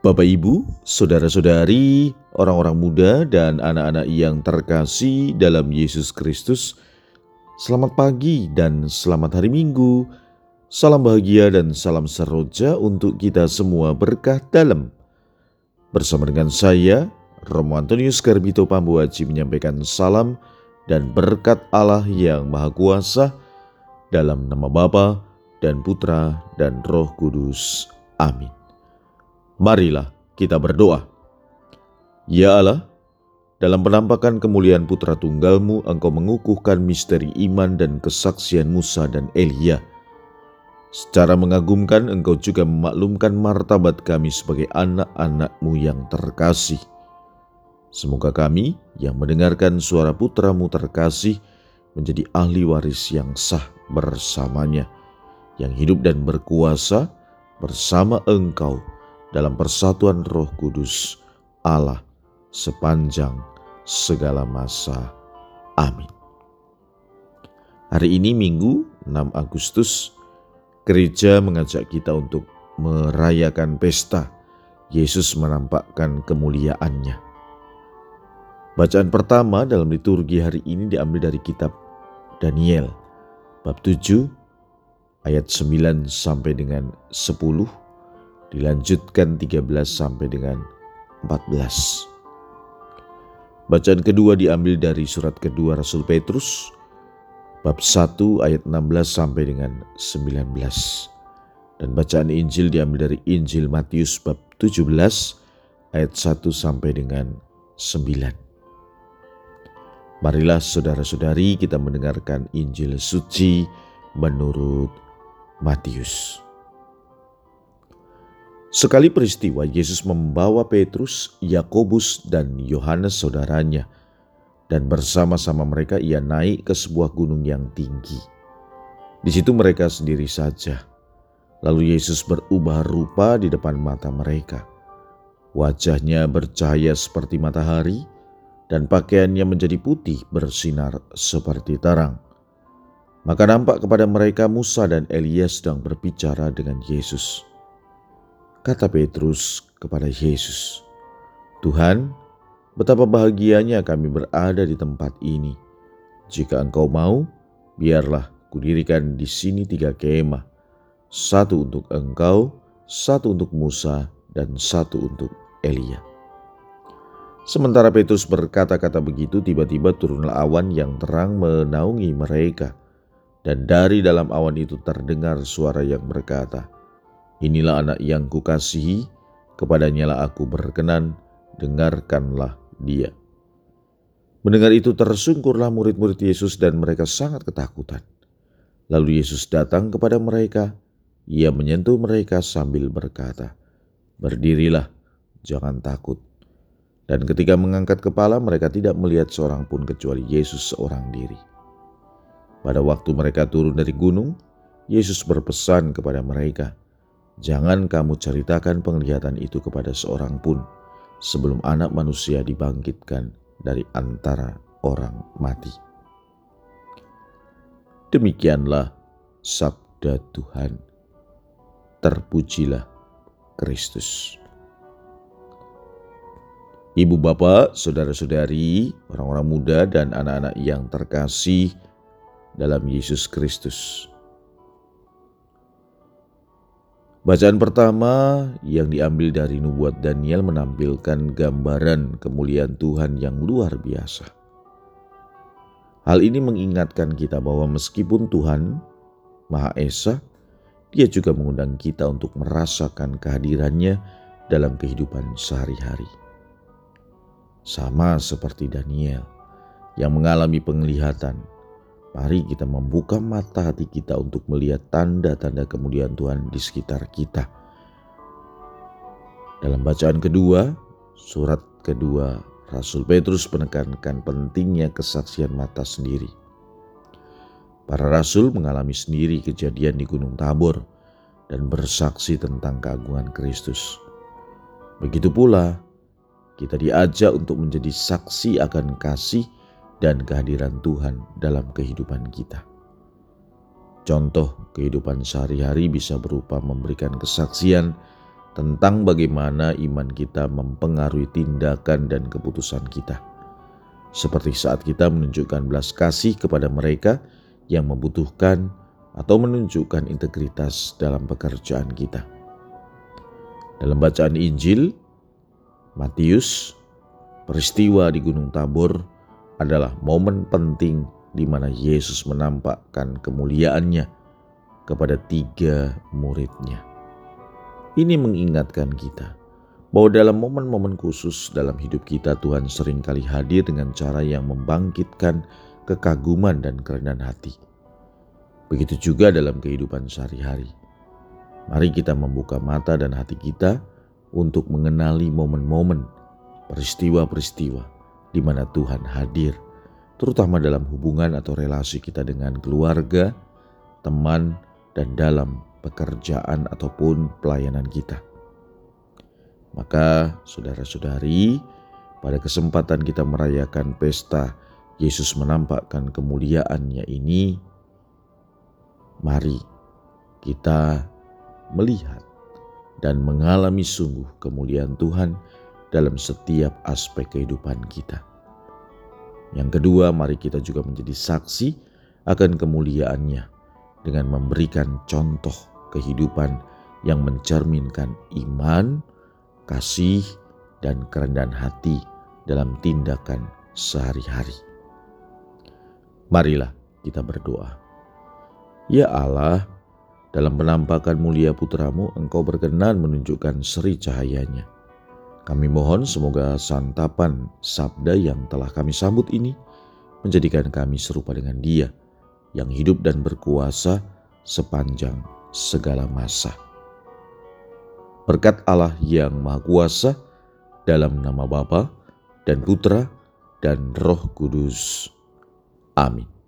Bapak Ibu, saudara-saudari, orang-orang muda dan anak-anak yang terkasih dalam Yesus Kristus, selamat pagi dan selamat hari Minggu. Salam bahagia dan salam seroja untuk kita semua berkah dalam. Bersama dengan saya, Romo Antonius Garbito Pambuaji menyampaikan salam dan berkat Allah yang Maha Kuasa dalam nama Bapa dan Putra dan Roh Kudus. Amin. Marilah kita berdoa. Ya Allah, dalam penampakan kemuliaan putra tunggalmu, engkau mengukuhkan misteri iman dan kesaksian Musa dan Elia. Secara mengagumkan, engkau juga memaklumkan martabat kami sebagai anak-anakmu yang terkasih. Semoga kami yang mendengarkan suara putramu terkasih menjadi ahli waris yang sah bersamanya, yang hidup dan berkuasa bersama engkau, dalam persatuan Roh Kudus, Allah sepanjang segala masa. Amin. Hari ini Minggu 6 Agustus, gereja mengajak kita untuk merayakan pesta Yesus menampakkan kemuliaannya. Bacaan pertama dalam liturgi hari ini diambil dari kitab Daniel bab 7 ayat 9 sampai dengan 10 dilanjutkan 13 sampai dengan 14. Bacaan kedua diambil dari surat kedua Rasul Petrus bab 1 ayat 16 sampai dengan 19. Dan bacaan Injil diambil dari Injil Matius bab 17 ayat 1 sampai dengan 9. Marilah saudara-saudari kita mendengarkan Injil suci menurut Matius. Sekali peristiwa Yesus membawa Petrus, Yakobus, dan Yohanes saudaranya, dan bersama-sama mereka ia naik ke sebuah gunung yang tinggi. Di situ mereka sendiri saja. Lalu Yesus berubah rupa di depan mata mereka. Wajahnya bercahaya seperti matahari, dan pakaiannya menjadi putih bersinar seperti terang. Maka nampak kepada mereka Musa dan Elia sedang berbicara dengan Yesus. Kata Petrus kepada Yesus, "Tuhan, betapa bahagianya kami berada di tempat ini. Jika Engkau mau, biarlah kudirikan di sini tiga kemah, satu untuk Engkau, satu untuk Musa, dan satu untuk Elia." Sementara Petrus berkata-kata begitu, tiba-tiba turunlah awan yang terang menaungi mereka, dan dari dalam awan itu terdengar suara yang berkata, Inilah anak yang kukasihi, kepadanya lah aku berkenan, dengarkanlah dia. Mendengar itu tersungkurlah murid-murid Yesus dan mereka sangat ketakutan. Lalu Yesus datang kepada mereka, ia menyentuh mereka sambil berkata, Berdirilah, jangan takut. Dan ketika mengangkat kepala mereka tidak melihat seorang pun kecuali Yesus seorang diri. Pada waktu mereka turun dari gunung, Yesus berpesan kepada mereka, Jangan kamu ceritakan penglihatan itu kepada seorang pun sebelum anak manusia dibangkitkan dari antara orang mati. Demikianlah sabda Tuhan. Terpujilah Kristus. Ibu bapak, saudara-saudari, orang-orang muda dan anak-anak yang terkasih dalam Yesus Kristus. Bacaan pertama yang diambil dari nubuat Daniel menampilkan gambaran kemuliaan Tuhan yang luar biasa. Hal ini mengingatkan kita bahwa meskipun Tuhan Maha Esa, Dia juga mengundang kita untuk merasakan kehadirannya dalam kehidupan sehari-hari. Sama seperti Daniel yang mengalami penglihatan Mari kita membuka mata hati kita untuk melihat tanda-tanda kemuliaan Tuhan di sekitar kita. Dalam bacaan kedua, surat kedua, Rasul Petrus menekankan pentingnya kesaksian mata sendiri. Para rasul mengalami sendiri kejadian di Gunung Tabor dan bersaksi tentang keagungan Kristus. Begitu pula, kita diajak untuk menjadi saksi akan kasih dan kehadiran Tuhan dalam kehidupan kita. Contoh kehidupan sehari-hari bisa berupa memberikan kesaksian tentang bagaimana iman kita mempengaruhi tindakan dan keputusan kita. Seperti saat kita menunjukkan belas kasih kepada mereka yang membutuhkan atau menunjukkan integritas dalam pekerjaan kita. Dalam bacaan Injil, Matius, peristiwa di Gunung Tabor adalah momen penting di mana Yesus menampakkan kemuliaannya kepada tiga muridnya. Ini mengingatkan kita bahwa dalam momen-momen khusus dalam hidup kita Tuhan sering kali hadir dengan cara yang membangkitkan kekaguman dan kerendahan hati. Begitu juga dalam kehidupan sehari-hari. Mari kita membuka mata dan hati kita untuk mengenali momen-momen, peristiwa-peristiwa di mana Tuhan hadir, terutama dalam hubungan atau relasi kita dengan keluarga, teman, dan dalam pekerjaan ataupun pelayanan kita. Maka, saudara-saudari, pada kesempatan kita merayakan pesta Yesus menampakkan kemuliaannya ini, mari kita melihat dan mengalami sungguh kemuliaan Tuhan dalam setiap aspek kehidupan kita. Yang kedua, mari kita juga menjadi saksi akan kemuliaannya dengan memberikan contoh kehidupan yang mencerminkan iman, kasih, dan kerendahan hati dalam tindakan sehari-hari. Marilah kita berdoa. Ya Allah, dalam penampakan mulia putramu, engkau berkenan menunjukkan seri cahayanya. Kami mohon semoga santapan sabda yang telah kami sambut ini menjadikan kami serupa dengan dia yang hidup dan berkuasa sepanjang segala masa. Berkat Allah yang Maha Kuasa dalam nama Bapa dan Putra dan Roh Kudus. Amin.